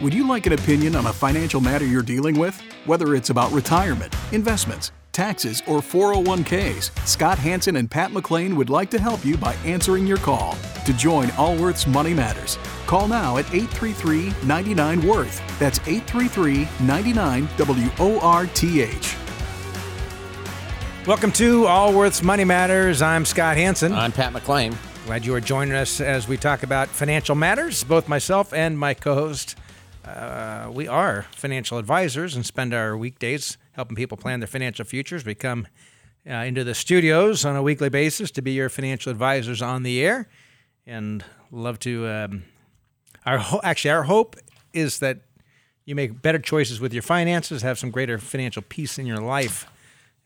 Would you like an opinion on a financial matter you're dealing with? Whether it's about retirement, investments, taxes, or 401ks, Scott Hanson and Pat McClain would like to help you by answering your call. To join Allworth's Money Matters, call now at 833 99 Worth. That's 833 99 W O R T H. Welcome to Allworth's Money Matters. I'm Scott Hanson. I'm Pat McClain. Glad you are joining us as we talk about financial matters. Both myself and my co host, uh, we are financial advisors and spend our weekdays helping people plan their financial futures. We come uh, into the studios on a weekly basis to be your financial advisors on the air and love to. Um, our ho- Actually, our hope is that you make better choices with your finances, have some greater financial peace in your life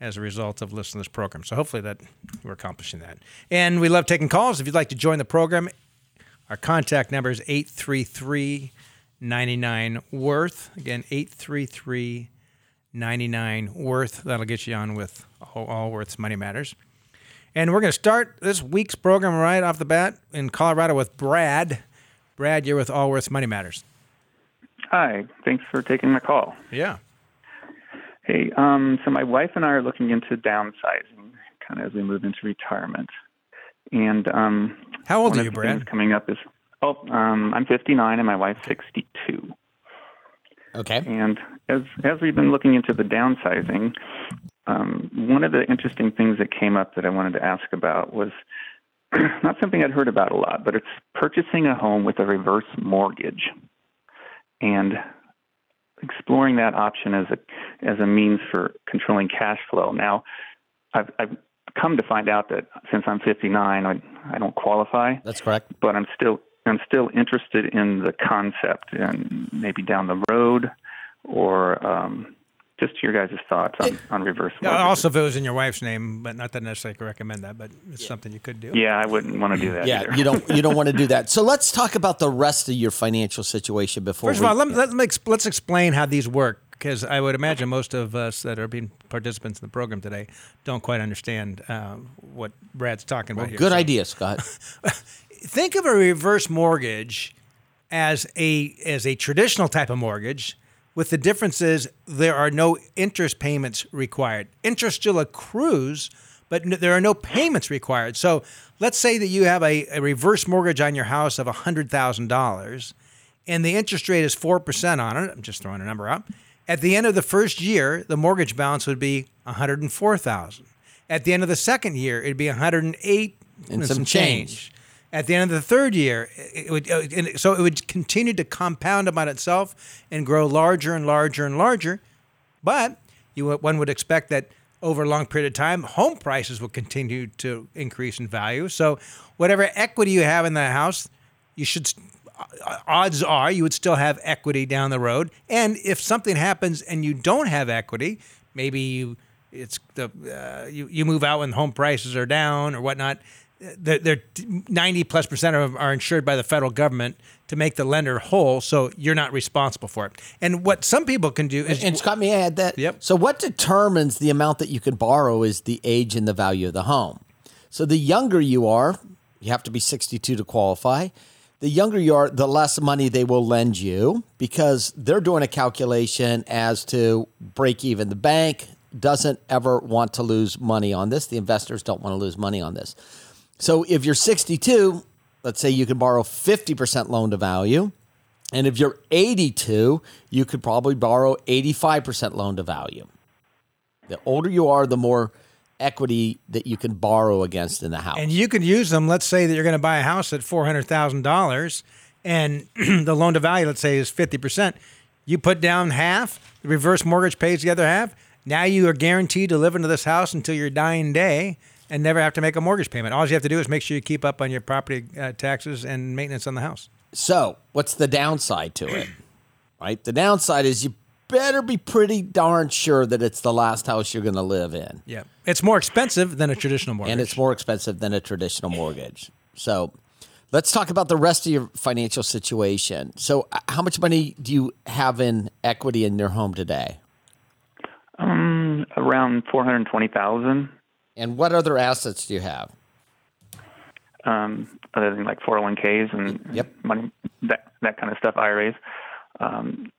as a result of listening to this program. So hopefully that we're accomplishing that. And we love taking calls. If you'd like to join the program, our contact number is 833 99 Worth. Again, 833 99 Worth. That'll get you on with All, worths Money Matters. And we're going to start this week's program right off the bat in Colorado with Brad. Brad, you're with Allworth's Money Matters. Hi, thanks for taking my call. Yeah. Hey, um, so my wife and I are looking into downsizing, kind of as we move into retirement. And um, How old are you, Brad? Coming up is oh, um, I'm 59 and my wife's 62. Okay. And as as we've been looking into the downsizing, um, one of the interesting things that came up that I wanted to ask about was not something I'd heard about a lot, but it's purchasing a home with a reverse mortgage, and exploring that option as a as a means for controlling cash flow. Now, I've, I've come to find out that since I'm 59, I, I don't qualify That's correct. but I'm still I'm still interested in the concept and maybe down the road or um, just your guys' thoughts on, on reverse mortgages. Also, if it was in your wife's name, but not that necessarily I could recommend that, but it's something you could do. yeah, I wouldn't want to do that. Yeah, either. you don't you don't want to do that. So let's talk about the rest of your financial situation before. First of we, all, let, let, let's explain how these work because I would imagine most of us that are being participants in the program today don't quite understand uh, what Brad's talking about here. good So idea, Scott. Think of a reverse mortgage as a as a traditional type of mortgage. With the difference is there are no interest payments required. Interest still accrues, but n- there are no payments required. So let's say that you have a, a reverse mortgage on your house of $100,000 and the interest rate is 4% on it. I'm just throwing a number out. At the end of the first year, the mortgage balance would be 104,000. At the end of the second year, it'd be 108 and, some some change. change. At the end of the third year, it would uh, so it would continue to compound about itself and grow larger and larger and larger. But you one would expect that over a long period of time, home prices will continue to increase in value. So whatever equity you have in the house, you should. uh, Odds are you would still have equity down the road. And if something happens and you don't have equity, maybe you it's the uh, you you move out when home prices are down or whatnot. They're, they're 90 plus percent of them are insured by the federal government to make the lender whole, so you're not responsible for it. And what some people can do is and Scott, may I add that? Yep. So what determines the amount that you can borrow is the age and the value of the home. So the younger you are, you have to be 62 to qualify. The younger you are, the less money they will lend you because they're doing a calculation as to break even. The bank doesn't ever want to lose money on this. The investors don't want to lose money on this. So if you're 62, let's say you can borrow 50% loan to value. And if you're 82, you could probably borrow 85% loan to value. The older you are, the more equity that you can borrow against in the house. and you could use them. Let's say that you're going to buy a house at four hundred thousand dollars, and the loan to value, let's say, is fifty percent. You put down half, the reverse mortgage pays the other half. Now you are guaranteed to live into this house until your dying day and never have to make a mortgage payment. All you have to do is make sure you keep up on your property uh, taxes and maintenance on the house. so, what's the downside to it? right? The downside is you better be pretty darn sure that it's the last house you're going to live in. Yeah, it's more expensive than a traditional mortgage. and it's more expensive than a traditional mortgage. So let's talk about the rest of your financial situation. So, how much money do you have in equity in your home today? Um, around four hundred twenty thousand. And what other assets do you have? Um, other than like four hundred one ks and Yep. money that that kind of stuff, IRAs. um,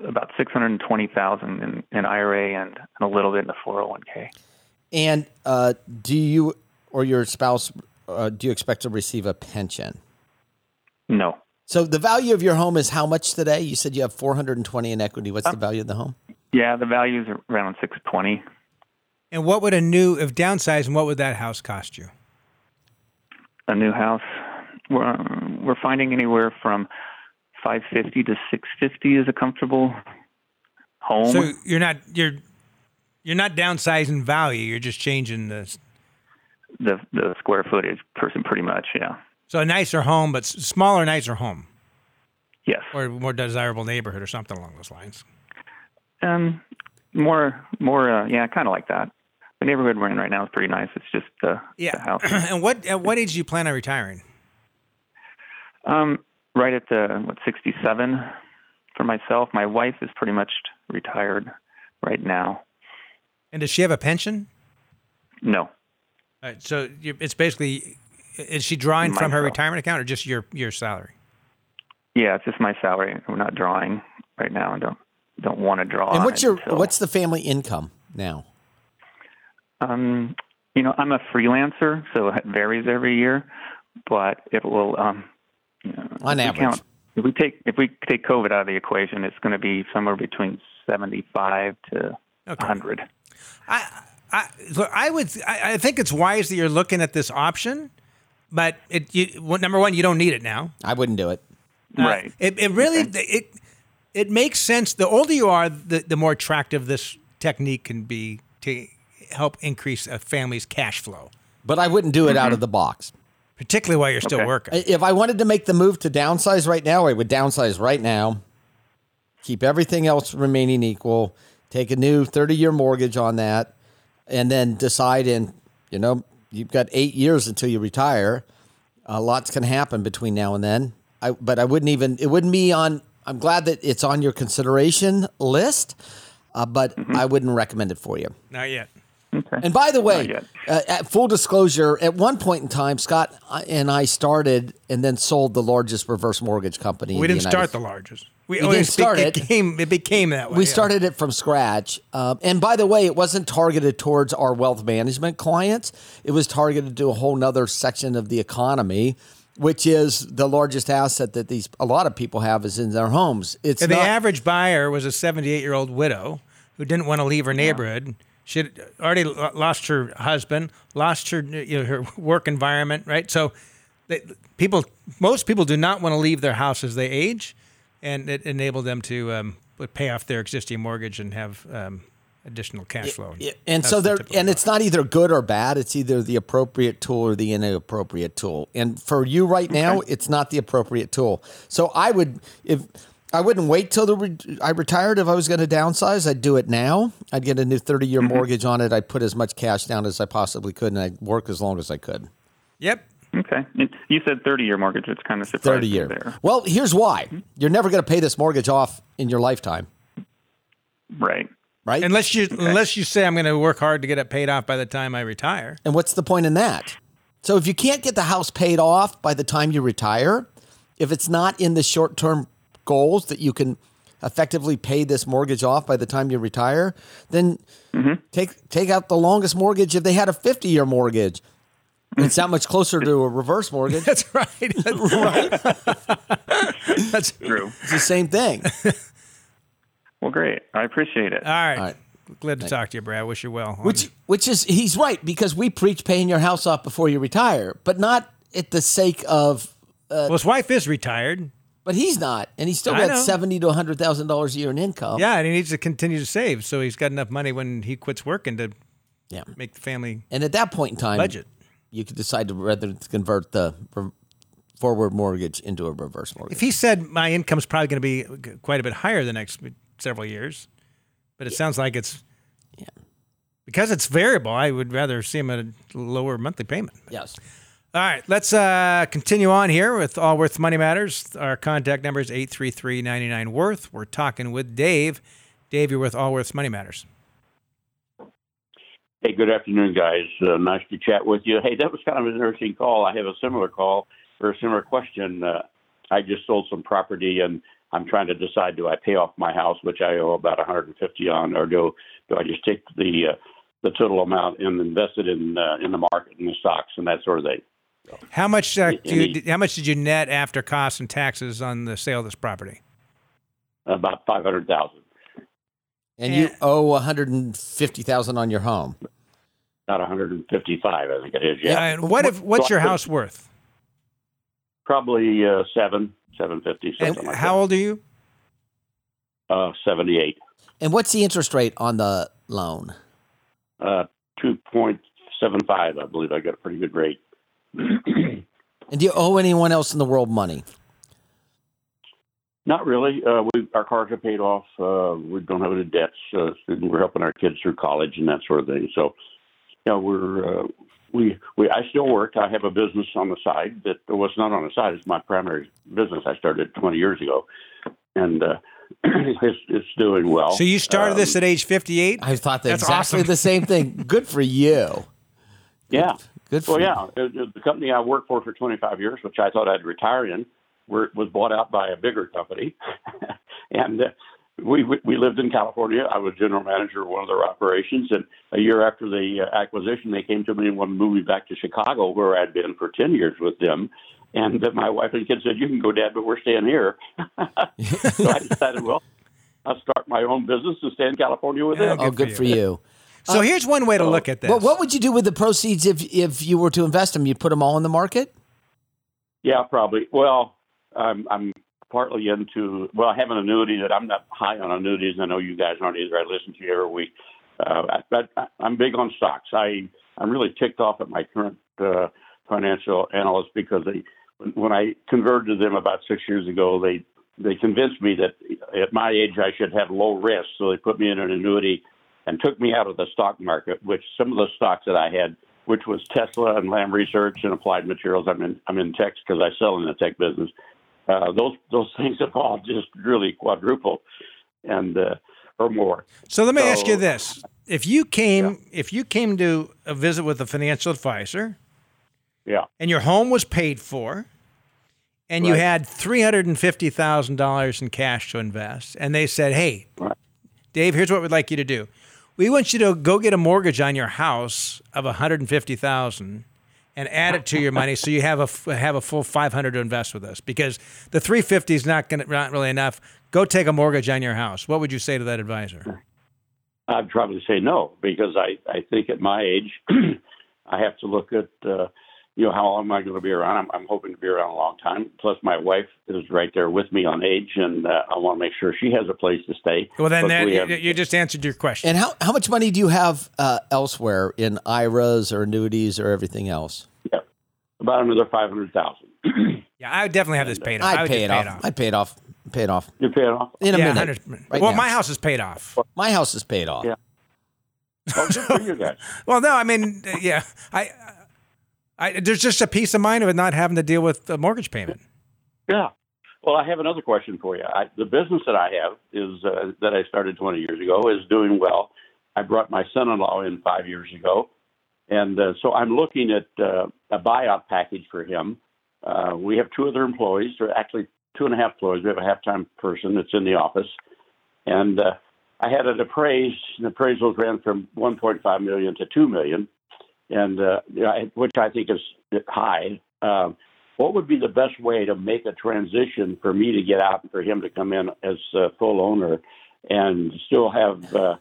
about six hundred twenty thousand in, in IRA and, and a little bit in the four hundred one k. And uh, do you or your spouse uh, do you expect to receive a pension? No. So the value of your home is how much today? You said you have 420 in equity. What's the Um, value of the home? Yeah, the value is around six twenty. And what would a new, if downsizing, what would that house cost you? A new house, we're we're finding anywhere from five fifty to six fifty is a comfortable home. So you're not you're you're not downsizing value. You're just changing the the the square footage person pretty much, yeah. so a nicer home, but smaller, nicer home, Yes. or more desirable neighborhood, or something along those lines. Um, more, more, uh, yeah, kind of like that. The neighborhood we're in right now is pretty nice. It's just the, Yeah. the house. and what at what age do you plan on retiring? um, right at the what, 67 for myself. My wife is pretty much retired right now. And does she have a pension? No, All right, so it's basically is she drawing from her retirement account or just your your salary? yeah, it's just my salary. We're not drawing right now. and don't don't want to draw. And what's your until- what's the family income now? Um, you know, I'm a freelancer, so it varies every year, but it will. Um, you know, On if we average. count- if we take if we take COVID out of the equation, it's going to be somewhere between 75 to Okay. 100. I, I, look, I would, I, I think it's wise that you're looking at this option, but it, you, well, number one, you don't need it now. I wouldn't do it. Uh, right. It, it really, it, it makes sense. The older you are, the, the more attractive this technique can be to help increase a family's cash flow, But I wouldn't do it out of the box. particularly while you're still Okay. working. If I wanted to make the move to downsize right now, I would downsize right now, keep everything else remaining equal, take a new 30 year mortgage on that, and then decide in, you know, you've got eight years until you retire. Uh, lots can happen between now and then. I, but I wouldn't even, it wouldn't be on, I'm glad that it's on your consideration list, uh, but I wouldn't recommend it for you. Not yet. Okay. And by the way, uh, at full disclosure, at one point in time, Scott and I started and then sold the largest reverse mortgage company. We in didn't the start the largest. We, We didn't it start be- it. Became, it became that way. We yeah. started it from scratch. Um, and by the way, it wasn't targeted towards our wealth management clients. It was targeted to a whole nother section of the economy, which is the largest asset that these a lot of people have is in their homes. It's And the not, average buyer was a 78 year old widow who didn't want to leave her neighborhood. She had already lost her husband, lost her you know, her work environment, right? So, they, people, most people do not want to leave their house as they age, and it enabled them to um, pay off their existing mortgage and have um, additional cash flow. Yeah, and That's so the there, typical and it's not either good or bad. It's either the appropriate tool or the inappropriate tool. And for you right now, it's not the appropriate tool. So I would, if I wouldn't wait till the re- I retired. If I was going to downsize, I'd do it now. I'd get a new thirty year mm-hmm. mortgage on it. I'd put as much cash down as I possibly could, and I'd work as long as I could. Yep. Okay. You said 30 year mortgage. It's kind of surprising Thirty year. there. Well, here's why: mm-hmm. you're never going to pay this mortgage off in your lifetime, Right. Right? Unless you unless you say I'm going to work hard to get it paid off by the time I retire. And what's the point in that? So if you can't get the house paid off by the time you retire, if it's not in the short term goals that you can effectively pay this mortgage off by the time you retire, then mm-hmm. take take out the longest mortgage if they had a 50 year mortgage. It's that much closer to a reverse mortgage. That's right. That's True. It's the same thing. Well, great. I appreciate it. all right. All right. Glad to talk to you, Brad. Wish you well. Which which is he's right because we preach paying your house off before you retire, but not at the sake of uh, well, his wife is retired. but he's not and he's still I got know. 70 to 100,000 dollars a year in income. Yeah, and he needs to continue to save, so he's got enough money when he quits working to Yeah. make the family And at that point in time, budget. you could decide to rather convert the forward mortgage into a reverse mortgage. If he said my income's probably going to be quite a bit higher the next several years, but it sounds like it's Yeah. because it's variable. I would rather see him at a lower monthly payment. yes. All right, let's uh, continue on here with Allworth Money Matters. Our contact number is 833 Worth. We're talking with Dave. Dave, you're with Allworth Money Matters. Hey, good afternoon, guys. Uh, nice to chat with you. Hey, that was kind of an interesting call. I have a similar call or a similar question. Uh, I just sold some property and I'm trying to decide: do I pay off my house, which I owe about 150 on, or do do I just take the uh, the total amount and invest it in uh, in the market, in the stocks, and that sort of thing? How much? Uh, do Any- you, how much did you net after costs and taxes on the sale of this property? About 500,000, And you owe 150,000 on your home. not 155, I think it is. Yeah, and what if? What's your house worth? probably uh, seven, 750, And like how old are you? Uh, 78, And what's the interest rate on the loan? uh, 2.75, I believe. I got a pretty good rate. And do you owe anyone else in the world money? Not really. Uh, we our cars are paid off. Uh, we don't have any debts. Uh, we're helping our kids through college and that sort of thing. So, you know, we're uh, we we I still work. I have a business on the side that was not on the side. It's my primary business. I started 20 years ago, and uh, it's it's doing well. So you started Um, this at age 58. I thought that That's exactly awesome. the same thing. Good for you. Yeah. Good for Well, you. yeah. It- it- the company I worked for for 25 years, which I thought I'd retire in, were, was bought out by a bigger company, and uh, we we we lived in California. I was general manager of one of their operations, and a year after the uh, acquisition, they came to me and wanted to move me back to Chicago, where I'd been for 10 years with them. And uh, my wife and kids said, "You can go, Dad, but we're staying here." so I decided, well, I'll start my own business and stay in California with them. Oh, good for you. So here's one way to look at this. Well, what would you do with the proceeds if if you were to invest them? You'd put them all in the market? Yeah, probably. Well, I'm I'm partly into. Well, I have an annuity that I'm not high on annuities. I know you guys aren't either. I listen to you every week. Uh, but I'm big on stocks. I I'm really ticked off at my current uh, financial analyst because they when, when I converted to them about six years ago, they they convinced me that at my age I should have low risk, so they put me in an annuity and took me out of the stock market, which some of the stocks that I had, which was Tesla and Lam Research and Applied Materials. I'm in I'm in tech because I sell in the tech business. Uh, those those things have all just really quadrupled, and uh, or more. So let me ask you this: If you came, if you came to a visit with a financial advisor, Yeah, and your home was paid for, and you had three hundred and fifty thousand dollars in cash to invest, and they said, "Hey, Right. Dave, here's what we'd like you to do. We want you to go get a mortgage on your house of one hundred and add it to your money, so you have a have a full five hundred to invest with us. Because the three fifty is not going not really enough. Go take a mortgage on your house. What would you say to that advisor? I'd probably say no because I I think at my age I have to look at uh, you know how long am I going to be around. I'm, I'm hoping to be around a long time. Plus, my wife is right there with me on age, and uh, I want to make sure she has a place to stay. Well, then But that, we you, have- you just answered your question. And how, how much money do you have uh, elsewhere in IRAs or annuities or everything else? yeah, about another five hundred thousand. Yeah, I would definitely have this paid off. I I'd would pay just it off. I'd pay it off. Pay it off You're paying off. in a yeah, minute. Right well, now. my house is paid off. My house is paid off. Yeah. Good for you guys. Well, no, I mean, yeah, I, I, there's just a peace of mind of not having to deal with a mortgage payment. Yeah. Well, I have another question for you. I, the business that I have is uh, that I started 20 years ago is doing well. I brought my son-in-law in five years ago, and uh, so I'm looking at uh, a buyout package for him. Uh, we have two other employees, or actually two and a half employees. We have a half-time person that's in the office, and uh, I had it appraised. The appraisals ran from 1.5 million to 2 million, and uh, yeah, which I think is high. Um, what would be the best way to make a transition for me to get out and for him to come in as a full owner and still have uh,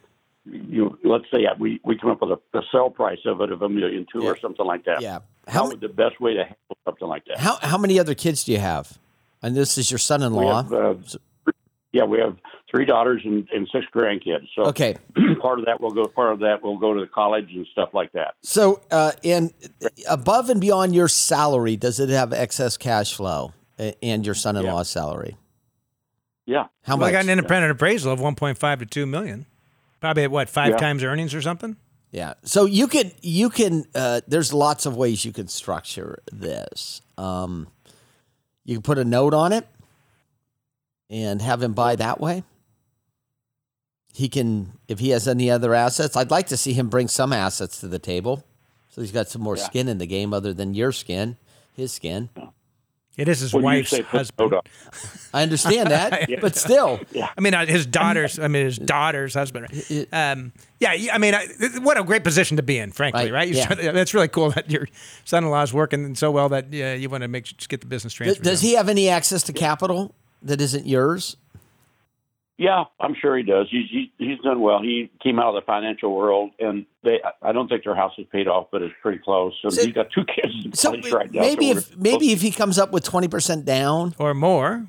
you know, let's say we we come up with a, a sell price of it of a million two or something like that. Yeah. How How, would the best way to handle something like that? how, how many other kids do you have? And this is your son-in-law have, uh, yeah, we have three daughters and, and six grandkids. So Okay. part of that will go part of that will go to the college and stuff like that. So, uh, and above and beyond your salary, does it have excess cash flow and your son in law's salary? Yeah. How Well, I much? got an independent appraisal of 1.5 to 2 million. Probably at what, five Yeah. times earnings or something? Yeah. So you can you can uh, there's lots of ways you can structure this. Um, you can put a note on it and have him buy that way. He can if he has any other assets. I'd like to see him bring some assets to the table, so he's got some more Yeah. skin in the game other than your skin, his skin. It is his When wife's say husband. note. I understand that, but still, I mean, uh, his daughter's. I mean, his daughter's husband. Um, yeah, I mean, I, what a great position to be in, frankly, Right, right? You yeah. start- that's really cool that your son-in-law is working so well that yeah, you want to make just get the business Does, transferred. does to he have any access to capital that isn't yours? Yeah, I'm sure he does. He's he's, he's done well. He came out of the financial world, and they I don't think their house is paid off, but it's pretty close. And So- he's got two kids in So college right now. maybe so if maybe if he comes up with twenty percent down or more?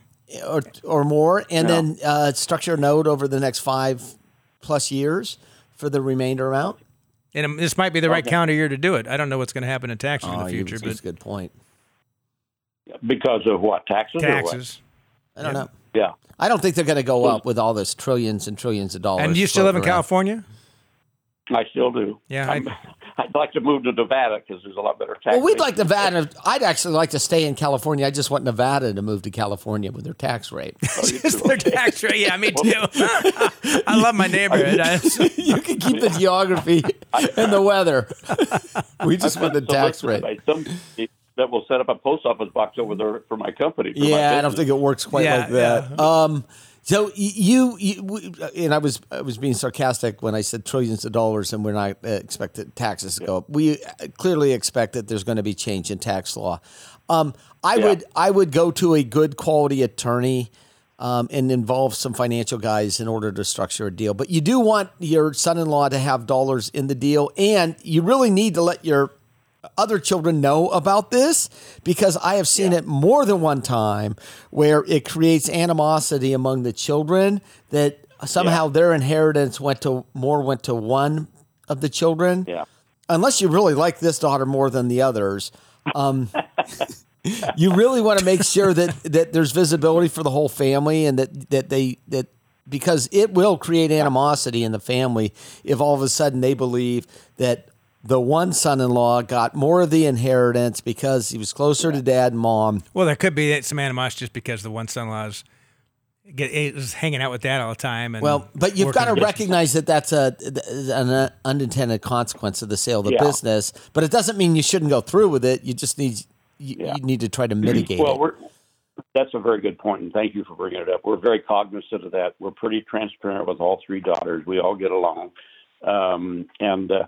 or or more, and Yeah. then uh, structure a note over the next five plus years for the remainder amount. And um, this might be the right Okay. calendar year to do it. I don't know what's going to happen in taxes in Oh, the you- future, that's a but good point. because of what taxes? or what? taxes. I don't know. Yeah. I don't think they're going to go up with all this trillions and trillions of dollars. And you still live in floating around. California? I still do. Yeah, I'm, I'd like to move to Nevada because there's a lot better tax. Well, we'd like Nevada. I'd actually like to stay in California. I just want Nevada to move to California with their tax rate. Oh, just their tax rate. Yeah, me too. I love my neighborhood. I- you can keep the geography and the weather. we just want the tax rate. by Some that will set up a post office box over there for my company. for my Yeah, I don't think it works quite Yeah, like that. Um, so you, you, and I was I was being sarcastic when I said trillions of dollars, and we're not uh, expected taxes to go up. We uh, clearly expect that there's going to be change in tax law. Um, I Yeah. would I would go to a good quality attorney. Um, and involve some financial guys in order to structure a deal. But you do want your son-in-law to have dollars in the deal, and you really need to let your other children know about this because I have seen it more than one time where it creates animosity among the children that somehow their inheritance went to more went to one of the children. Yeah. Unless you really like this daughter more than the others. Um, you really want to make sure that that there's visibility for the whole family and that that they that because it will create animosity in the family if all of a sudden they believe that the one son-in-law got more of the inheritance because he was closer to dad and mom. well, there could be some animosity just because the one son-in-law's get is hanging out with dad all the time. And Well, but you've got to recognize that that's a an unintended consequence of the sale of the Yeah. business. But it doesn't mean you shouldn't go through with it. You just need you, Yeah. you need to try to mitigate Well, it. we're that's a very good point, and thank you for bringing it up. We're very cognizant of that. We're pretty transparent with all three daughters. We all get along, um, and uh,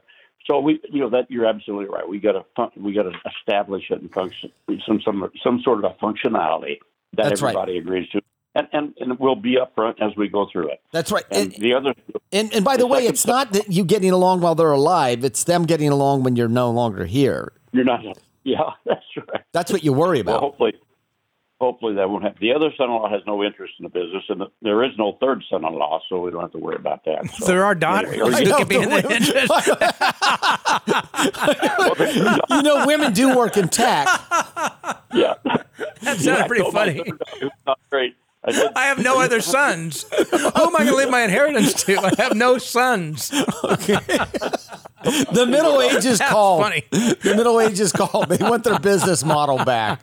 so we, you know, that you're absolutely right. We got to fun- we got to establish it and function some some some sort of a functionality that That's right. everybody agrees to, and, and and we'll be upfront as we go through it. That's right. And And, the other, and and by the the way, it's not that you getting along while they're alive. It's them getting along when you're no longer here. you're not. Yeah, that's right. That's what you worry Well, about. hopefully, hopefully that won't happen. The other son-in-law has no interest in the business, and there is no third son-in-law, so we don't have to worry about that. So, there are daughters anyway, who could be in the the interest. you know, women do work in tech. yeah, That sounded pretty funny. third daughter, it was not great. I said, I have no other sons. Who am I going to leave my inheritance to? I have no sons. The Middle Ages That's called. funny. The Middle Ages called. They want their business model back.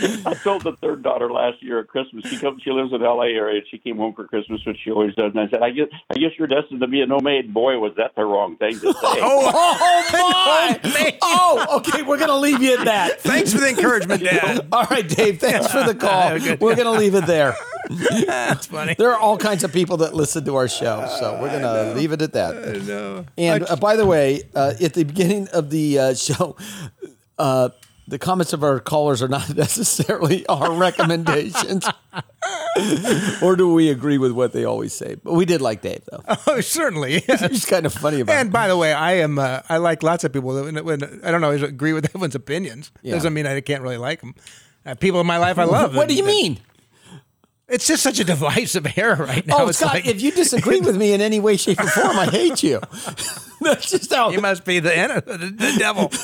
I told the third daughter last year at Christmas. She comes. She lives in the L.A. area. and She came home for Christmas, which she always does. And I said, "I guess, I guess you're destined to be a nomade." Boy, was that the wrong thing to say. Oh my! man. Oh, okay. We're gonna leave you at that. Thanks for the encouragement, Dad. All right, Dave. Thanks for the call. We're gonna leave it there. That's funny. There are all kinds of people that listen to our show, so we're gonna leave it at that. No. And uh, by the way, uh, at the beginning of the uh, show, uh, the comments of our callers are not necessarily our recommendations, or do we agree with what they always say? But we did like Dave, though. Oh, certainly. yes. He's kind of funny about And it. by the way, I am. Uh, I like lots of people. That, when, when, I don't always agree with everyone's opinions. Yeah. Doesn't mean I can't really like them. Uh, people in my life I love. What do you And- mean? It's just such a divisive era right now. Oh, it's Scott, like if you disagree with me in any way, shape, or form, I hate you. That's just how. you must be the, the, the devil.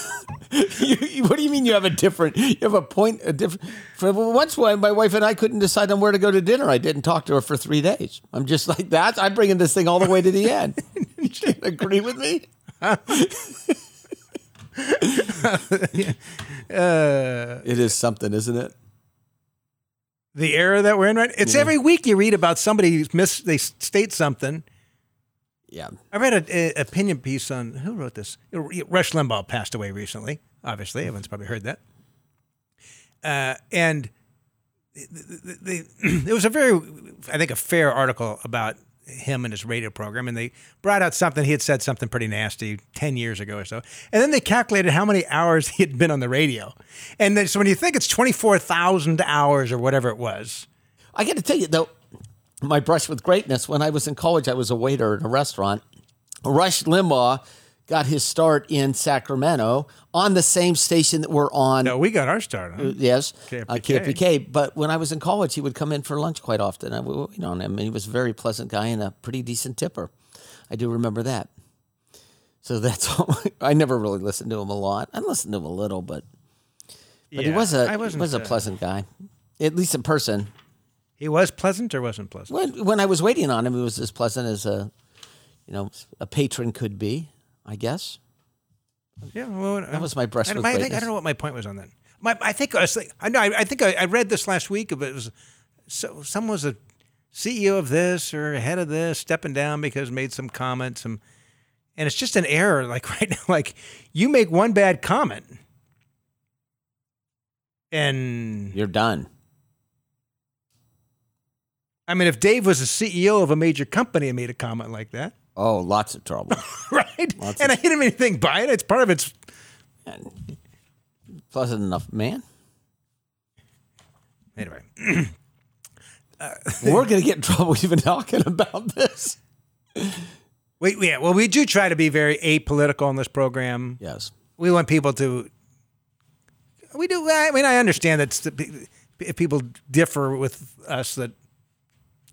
You, what do you mean you have a different? You have a point, a different. For once, when my wife and I couldn't decide on where to go to dinner, I didn't talk to her for three days. I'm just like that. I'm bringing this thing all the way to the end. you can't agree with me. Uh, it is something, isn't it? The era that we're in right. It's every week you read about somebody who's miss. They state something. Yeah. I read an opinion piece on who wrote this. Rush Limbaugh passed away recently. Obviously, everyone's probably heard that. uh, and the, the, it was a very, I think, a fair article about him and his radio program, and they brought out something he had said something pretty nasty ten years ago or so, and then they calculated how many hours he had been on the radio, and then, so when you think it's twenty four thousand hours or whatever it was, I got to tell you though, my brush with greatness. When I was in college, I was a waiter in a restaurant. Rush Limbaugh got his start in Sacramento on the same station that we're on. no, we got our start. Huh? Yes, KFBK. uh, KFBK. But when I was in college, he would come in for lunch quite often. I would wait on him, and he was a very pleasant guy and a pretty decent tipper. I do remember that. So that's all. I never really listened to him a lot. I listened to him a little, but but he was a he wasn't, a uh, pleasant guy, at least in person. He was pleasant or wasn't pleasant? When when I was waiting on him, he was as pleasant as a you know a patron could be. I guess. Yeah, well, That was my brush I, with I think I don't know what my point was on that. My, I think I was. I know. I, I think I, I read this last week. But it was so someone was a CEO of this or head of this stepping down because made some comments. Some, and it's just an error. Like right now, like you make one bad comment, and You're done. I mean, if Dave was a CEO of a major company and made a comment like that, Oh, lots of trouble. right? Lots and I didn't mean anything by it. It's part of its. pleasant enough, man. Anyway, We're gonna get in trouble even talking about this. we yeah. Well, we do try to be very apolitical on this program. Yes. we want people to we do i mean i understand that if people differ with us that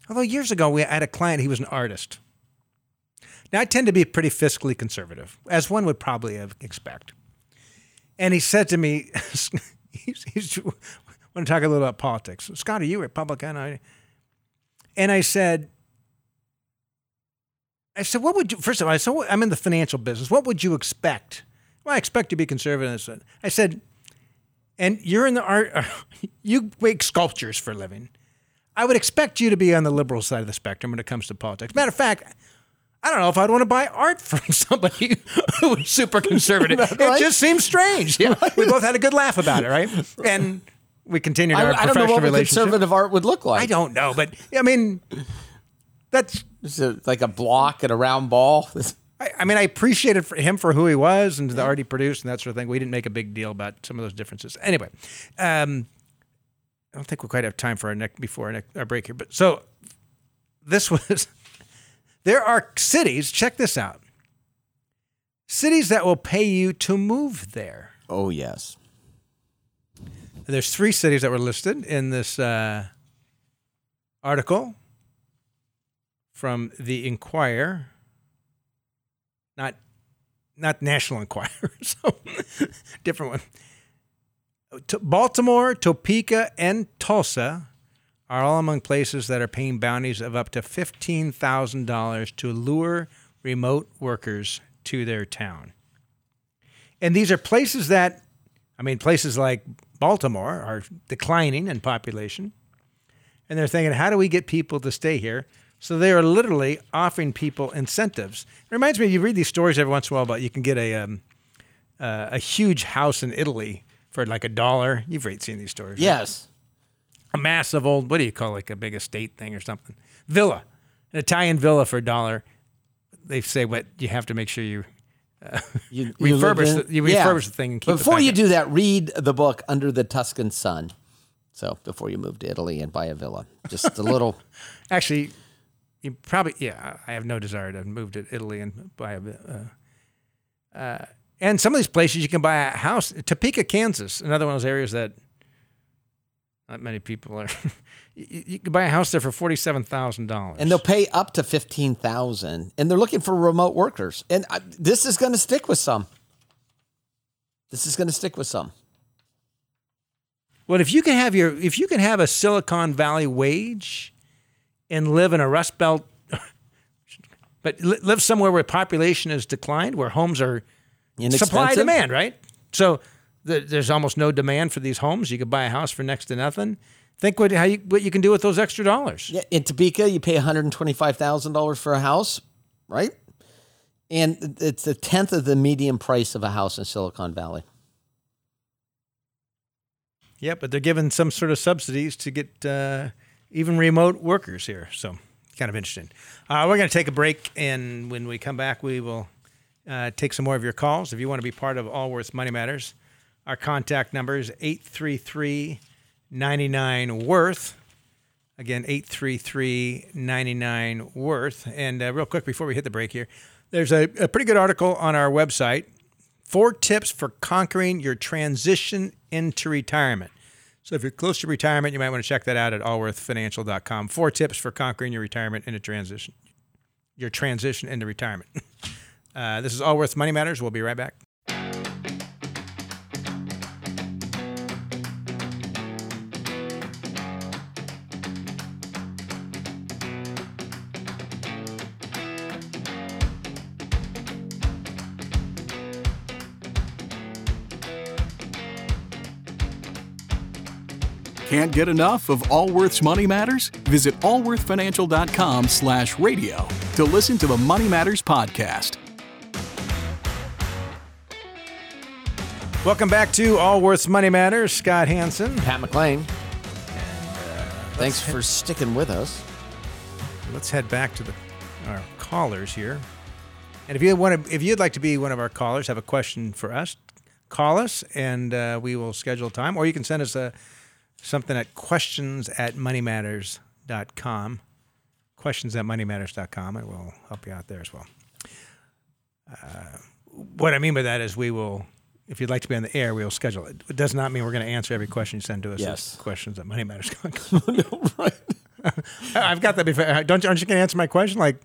although years ago we had a client he was an artist now i tend to be pretty fiscally conservative as one would probably expect and he said to me he's, he's want to talk a little about politics scott are you republican and i said I said, "What would you?" First of all, I said, "I'm in the financial business. What would you expect?" Well, I expect to be conservative. I I said, and you're in the art. You make sculptures for a living. I would expect you to be on the liberal side of the spectrum when it comes to politics. Matter of fact, I don't know if I'd want to buy art from somebody who was super conservative. right? It just seems strange. Yeah, we both had a good laugh about it, right? And we continued our I, I don't know what conservative art would look like. I don't know, but I mean, that's like a block and a round ball? I, I mean, I appreciated for him for who he was and the art he produced and that sort of thing. We didn't make a big deal about some of those differences. Anyway, um, I don't think we quite have time for our next before our, next, our break here. But so this was there are cities. Check this out. Cities that will pay you to move there. Oh yes. There's three cities that were listed in this uh, article from the Inquirer, not not National Enquirer, so different one. Baltimore, Topeka, and Tulsa are all among places that are paying bounties of up to fifteen thousand dollars to lure remote workers to their town. And these are places that, I mean, places like Baltimore are declining in population. And they're thinking, how do we get people to stay here? So they are literally offering people incentives. It reminds me, you read these stories every once in a while about you can get a um, uh, a huge house in Italy for like a dollar. You've seen these stories. right? A massive old what do you call it, like a big estate thing or something. Villa. An italian villa for a dollar. They say what you have to make sure you You, Refurbish live the- you refurbish the thing and keep it Before you do that, read the book Under the Tuscan Sun. So before you move to Italy and buy a villa, just a little. actually you probably yeah i have no desire to move to italy and buy a uh, uh, and some of these places you can buy a house topeka kansas another one of those areas that not many people are you, you can buy a house there for $47000 and they'll pay up to fifteen thousand, and they're looking for remote workers. And I, this is going to stick with some. This is going to stick with some. Well, if you can have your if you can have a Silicon Valley wage and live in a Rust Belt, but li- live somewhere where population has declined, where homes are supply demand, right? So there's almost no demand for these homes. You could buy a house for next to nothing. Think what how you what you can do with those extra dollars. Yeah, in Topeka, you pay one hundred and twenty-five thousand dollars for a house, right? And it's a tenth of the median price of a house in Silicon Valley. Yep, but they're giving some sort of subsidies to get uh, even remote workers here. So kind of interesting. Uh, we're going to take a break, and when we come back, we will uh, take some more of your calls. If you want to be part of Allworth Money Matters, our contact number is 833 99 Worth. Again, 833 99 Worth. And uh, real quick before we hit the break here, there's a, a pretty good article on our website Four tips for conquering your transition into retirement. So if you're close to retirement, you might want to check that out at allworthfinancial.com. Four tips for conquering your retirement into transition. Your transition into retirement. Uh, this is Allworth Money Matters. We'll be right back. Can't get enough of Allworth's Money Matters? Visit allworthfinancial.com slash radio to listen to the Money Matters podcast. Welcome back to Allworth's Money Matters. Scott Hanson. Pat McClain. Thanks for sticking with us. Let's head back to the our callers here. And if you want to, if you'd like to be one of our callers, have a question for us, call us, and uh, we will schedule time. Or you can send us a something at questions at moneymatters.com. Questions at moneymatters.com, and we'll help you out there as well. Uh, what I mean by that is we will, if you'd like to be on the air, we will schedule it. It does not mean we're going to answer every question you send to us. Yes. Questions at moneymatters.com. I've got that before. Don't aren't you going to answer my question? Like,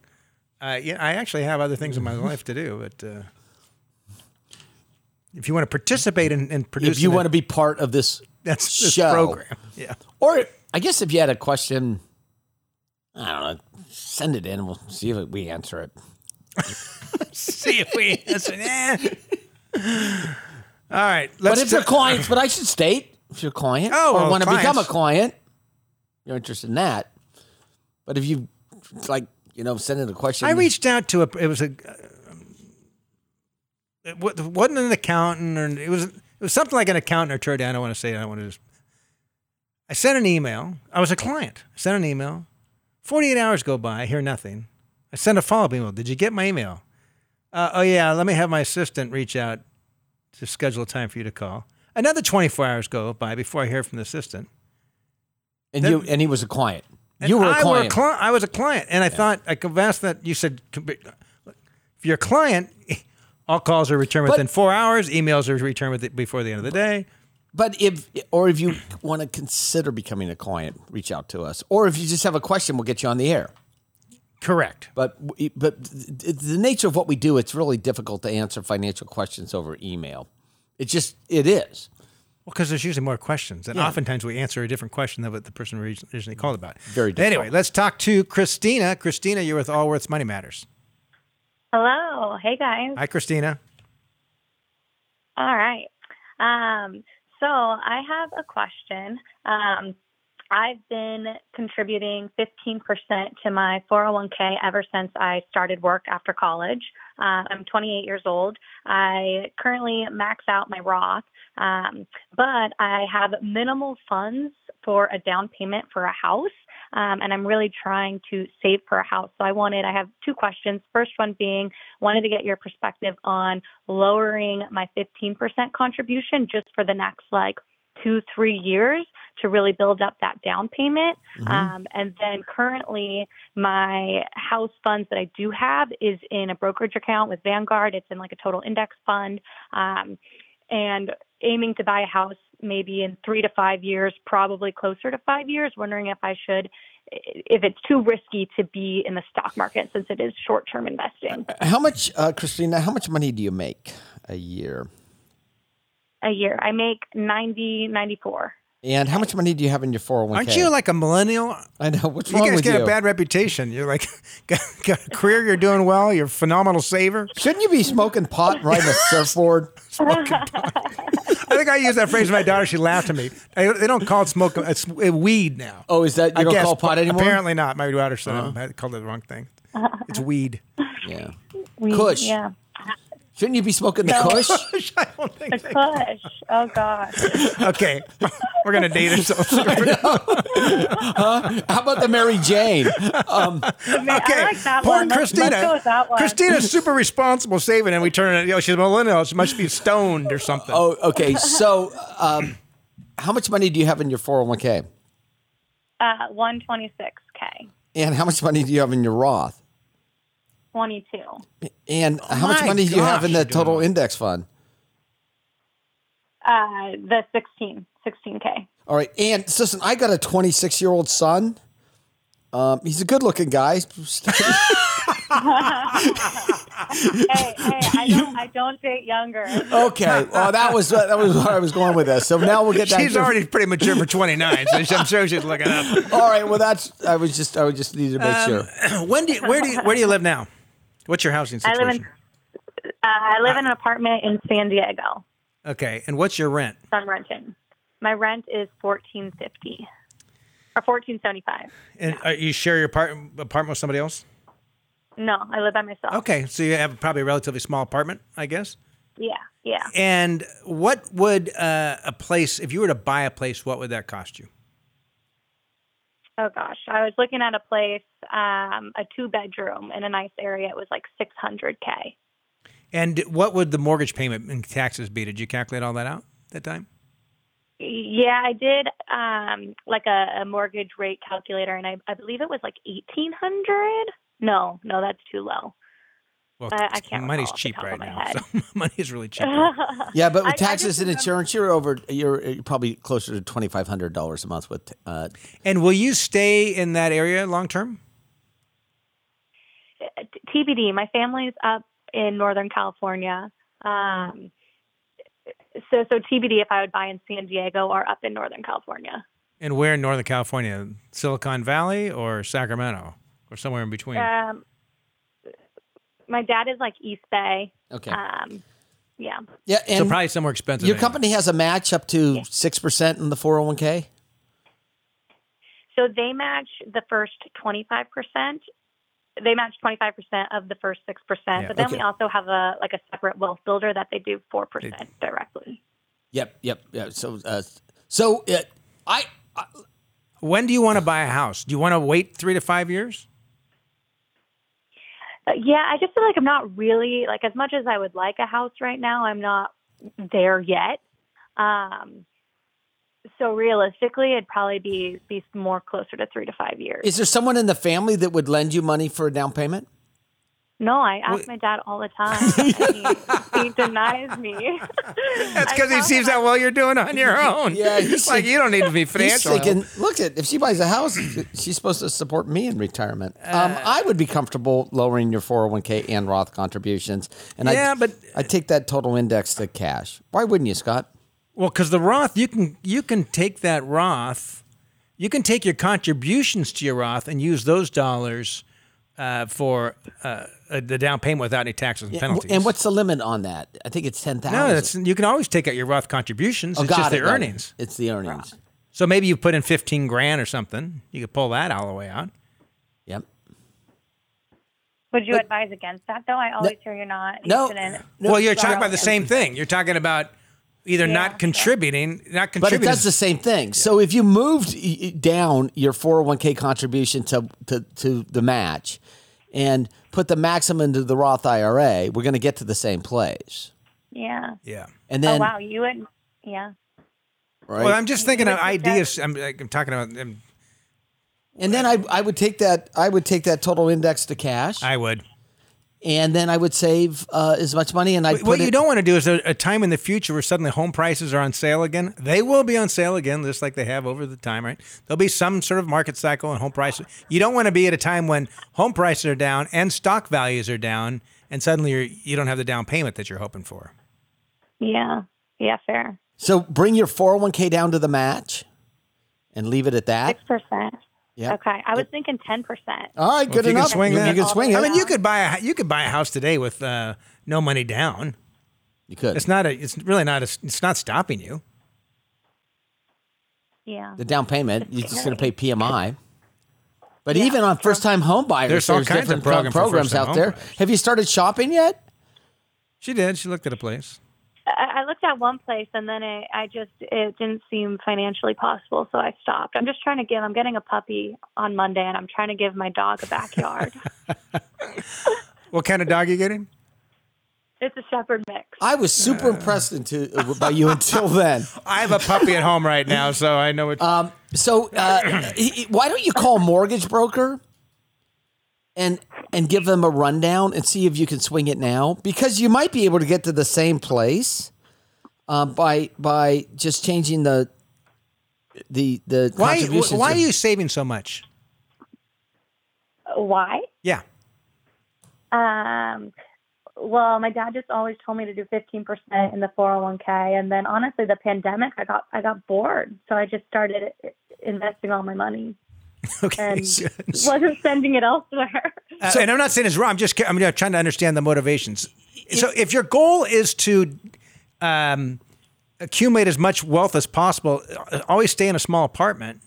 uh, yeah, I actually have other things in my life to do, but uh, if you want to participate in, in producing, If you it, want to be part of this, that's this show. program. Yeah. or I guess if you had a question, I don't know, send it in. We'll see if we answer it. See if we answer. Eh. All right. But if you're clients, but I should state if you're a client Oh, or well, want to become a client, you're interested in that. But if you like, you know, send in a question, I reached out to a. It was a. It wasn't an accountant, or it was. It was something like an accountant or attorney. I don't want to say. it. I don't want to just. I sent an email. I was a client. I sent an email. Forty-eight hours go by. I hear nothing. I sent a follow-up email. Did you get my email? Uh, oh yeah. Let me have my assistant reach out to schedule a time for you to call. Another twenty-four hours go by before I hear from the assistant. and then- you and he was a client. You were a I client. cli- I was a client, and I thought I could ask that. You said if you're a client, all calls are returned But- within four hours. Emails are returned with before the end of the day. But if or if you want to consider becoming a client, reach out to us. Or if you just have a question, we'll get you on the air. Correct. But but the nature of what we do, it's really difficult to answer financial questions over email. It just it is. Well, because there's usually more questions, and oftentimes we answer a different question than what the person originally called about. Very Anyway, let's talk to Christina. Christina, you're with Allworth's Money Matters. Hello. Hey, guys. Hi, Christina. All right. Um, so I have a question. Um, I've been contributing 15% to my 401k ever since I started work after college. Uh, I'm 28 years old. I currently max out my Roth, um, but I have minimal funds for a down payment for a house. Um, and I'm really trying to save for a house. So I wanted, I have two questions. First one being, wanted to get your perspective on lowering my 15% contribution just for the next like two, three years to really build up that down payment. Um, and then currently, my house funds that I do have is in a brokerage account with Vanguard. It's in like a total index fund. Um, and aiming to buy a house maybe in three to five years, probably closer to five years. Wondering if I should, if it's too risky to be in the stock market since it is short term investing How much, uh, Christina? How much money do you make a year? a year. I make 90, 94. And how much money do you have in your four hundred one k? Aren't you like a millennial? I know. What's You wrong guys with get you? a bad reputation. You're like got, got a career. You're doing well. You're a phenomenal saver. Shouldn't you be smoking pot and riding a surfboard? I think I used that phrase to my daughter. She laughed at me. I, they don't call it smoke. It's uh, weed now. Oh, is that you I don't guess, call pot anymore? Uh-huh. Apparently not. My daughter said I called it the wrong thing. It's weed. Yeah. We, Kush. Yeah. Shouldn't you be smoking the Kush? I don't think. The push. Oh, God. Okay. We're gonna date ourselves. okay, How about the Mary Jane? Um, I like that poor one. Let's- Christina. Let's go with that one. Christina's super responsible saving, and we turn it. You know, she's a millennial. She must be stoned or something. oh, okay. So, um, how much money do you have in your 401k? Uh, 126k, And how much money do you have in your Roth? 22. And how much my money do you have in the you're total well. index fund? Uh, the 16, 16k. All right. And so listen, I got a 26 year old son. Um, he's a good looking guy. Hey, hey, I don't, I don't date younger. okay. Well, that was that was where I was going with this. So now we'll get back she's to already pretty mature for 29, so I'm sure she's looking up. All right. Well, that's I was just I was just needed to make Um, sure. when do you, where do you, where do you live now? What's your housing I situation? live in, uh, I live in an apartment in San Diego. okay, and what's your rent? I'm renting. My rent is 1450 or 1475. And uh, you share your apart- apartment with somebody else? No, I live by myself. Okay, so you have probably a relatively small apartment, I guess. Yeah, yeah. And what would uh, a place, if you were to buy a place, what would that cost you? Oh gosh, I was looking at a place, um, a two bedroom in a nice area. It was like 600k. And what would the mortgage payment and taxes be? Did you calculate all that out that time? Yeah, I did um, like a, a mortgage rate calculator, and I, I believe it was like 1800. No, no, that's too low. Well, I- I can't money's recall the cheap right now. So money is really cheap. Yeah, but I- I with just taxes and insurance, you're over. You're, you're probably closer to twenty five hundred dollars a month with. Uh, and will you stay in that area long term? TBD. My family's up in Northern California. Um, so, so TBD if I would buy in San Diego or up in Northern California. And where in Northern California? Silicon Valley or Sacramento? Or somewhere in between? Um, my dad is like East Bay. okay. Um, yeah. yeah, so probably somewhere expensive. your anyway. company has a match up to six percent in the four hundred one k. So they match the first 25%. They match 25% of the first 6%. Yeah. But then we also have a like a separate wealth builder that they do 4% directly. Yep, yep, yeah. So, uh, so uh, I, I When do you want to buy a house? Do you want to wait three to five years? Uh, yeah, I just feel like I'm not really like as much as I would like a house right now. I'm not there yet. Um, so realistically, it'd probably be be more closer to three to five years. is there someone in the family that would lend you money for a down payment? No, I ask Wait. my dad all the time. he, he denies me. That's because he sees how well you're doing on your own. Yeah, he's like you don't need to be He's financial. help. thinking, look at if she buys a house, she's supposed to support me in retirement. um, Uh, I would be comfortable lowering your 401k and Roth contributions, and Yeah, I, but- I take that total index to cash. Why wouldn't you, Scott? Well, because the Roth, you can you can take that Roth, you can take your contributions to your Roth and use those dollars uh, for uh, uh, the down payment without any taxes and penalties. And what's the limit on that? I think it's ten thousand. no, that's you can always take out your Roth contributions. oh, it's just it, the got it. earnings. It's the earnings. So maybe you put in fifteen grand or something. You could pull that all the way out. Yep. Would you advise against that though? I always hear you're not. No, no. well, you're talking about the same thing. You're talking about either Yeah, not yeah. contributing, not contributing. But it does the same thing. So if you moved down your 401k contribution to, to, to the match and put the maximum into the Roth IRA, we're going to get to the same place. Yeah. yeah. And Oh then, wow, you would. Yeah. right? Well, I'm just thinking of ideas. I'm, I'm talking about. um, and then I, I would take that I would take that total index to cash, I would. And then I would save uh, as much money, and I What put you it. don't want to do is a, a time in the future where suddenly home prices are on sale again. They will be on sale again, just like they have over the time, right? There'll be some sort of market cycle and home prices. You don't want to be at a time when home prices are down and stock values are down, and suddenly you're, you don't have the down payment that you're hoping for. Yeah. Yeah. Fair. So bring your 401k down to the match, and leave it at that. Six percent. Yeah. Okay. I was thinking ten percent. All right, Well, good you enough. Can swing you, that. you can swing it. I mean, you could buy a you could buy a house today with uh, no money down. You could. It's not a. It's really not. A, it's not stopping you. Yeah. the down payment. You're just going to pay PMI. But even on first-time home buyers, There's all kinds different of program programs out there. buyers. Have you started shopping yet? She did. She looked at a place. Uh, I, I looked at one place and then it, I just it didn't seem financially possible, so I stopped. I'm just trying to give. I'm getting a puppy on Monday, and I'm trying to give my dog a backyard. What kind of dog are you getting? it's a shepherd mix. I was super impressed into, by you until then. I have a puppy at home right now, so I know it. Um, so uh, he- he- why don't you call a mortgage broker and and give them a rundown and see if you can swing it now because you might be able to get to the same place um, by by just changing the the the why? contributions. Why are you saving so much? Why? Yeah. Um, well, my dad just always told me to do 15% in the 401k, and then honestly, the pandemic, I got I got bored, so I just started investing all my money Okay. and so- wasn't spending it elsewhere. Uh, and I'm not saying it's wrong. I'm just I'm just trying to understand the motivations. So if your goal is to um, accumulate as much wealth as possible, uh, always stay in a small apartment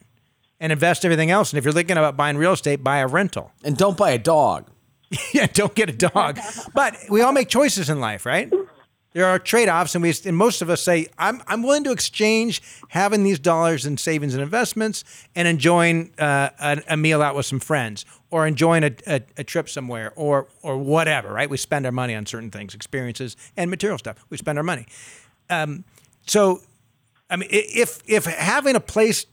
and invest everything else. And if you're thinking about buying real estate, buy a rental. and don't buy a dog. yeah, don't get a dog. But we all make choices in life, right? There are trade-offs, and we and most of us say, "I'm I'm willing to exchange having these dollars in savings and investments and enjoying uh, a, a meal out with some friends, or enjoying a, a, a trip somewhere, or or whatever." Right? We spend our money on certain things, experiences, and material stuff. We spend our money. Um, so, I mean, if if having a place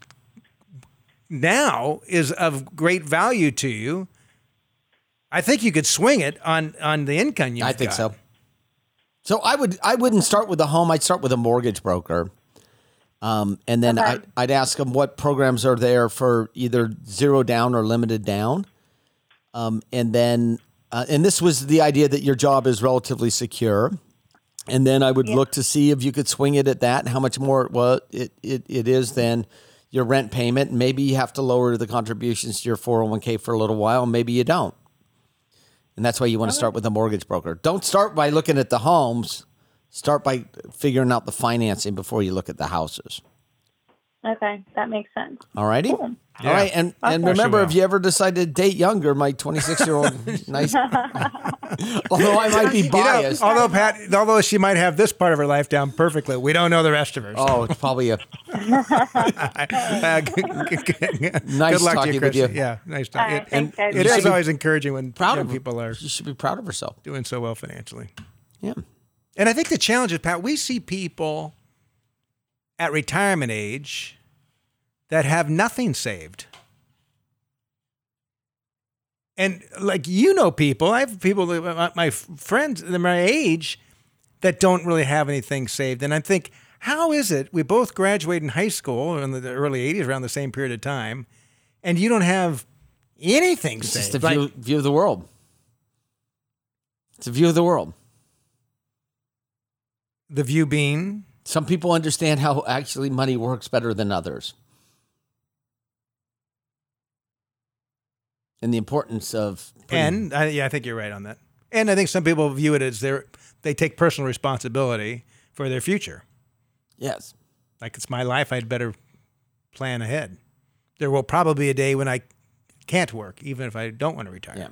now is of great value to you, I think you could swing it on on the income you. Have. I think so. So I would I wouldn't start with a home. I'd start with a mortgage broker, um, and then Okay. I'd, I'd ask them what programs are there for either zero down or limited down, um, and then uh, and this was the idea that your job is relatively secure, and then I would look to see if you could swing it at that and how much more it was it it, it is than your rent payment. Maybe you have to lower the contributions to your four hundred one k for a little while. Maybe you don't. And that's why you want to start with a mortgage broker. Don't start by looking at the homes. Start by figuring out the financing before you look at the houses. Okay, that makes sense. All righty? All right. And and remember, Well. if you ever decide to date younger, my 26 year old, nice. Although I might be You know, biased. although Pat, although she might have this part of her life down perfectly, we don't know the rest of her. so, oh, it's probably a. uh, g- g- g- Nice good luck to you, with you. Yeah, nice All talking. right, thanks, guys. It You is always encouraging when Proud young of people are You should be proud of herself. doing so well financially. Yeah. And I think the challenge is, Pat, we see people at retirement age that have nothing saved. And like you know, people, I have people, my, my friends, my age, that don't really have anything saved. And I think, how is it we both graduated in high school in the early 80s, around the same period of time, and you don't have anything It's saved? just a Like- view, view of the world. It's a view of the world. the view being, Some people understand how actually money works better than others. And the importance of And I, yeah, I think you're right on that. And I think some people view it as their they take personal responsibility for their future. yes, Like it's my life, I'd better plan ahead. There will probably be a day when I can't work, even if I don't want to retire. yeah.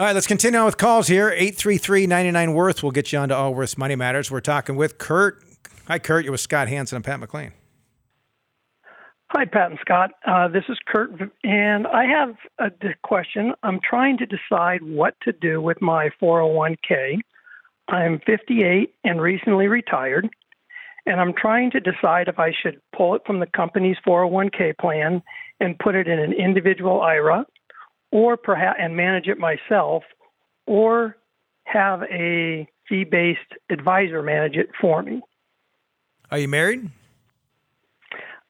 All right, let's continue on with calls here. 833 Worth We'll get you onto Allworth's Money Matters. We're talking with Kurt. Hi, Kurt. You're with Scott Hanson and Pat McClain. Hi, Pat and Scott. Uh, this is Kurt, and I have a question. I'm trying to decide what to do with my 401k. I'm 58 and recently retired, and I'm trying to decide if I should pull it from the company's 401k plan and put it in an individual IRA, or perhaps and manage it myself, or have a fee-based advisor manage it for me. Are you married?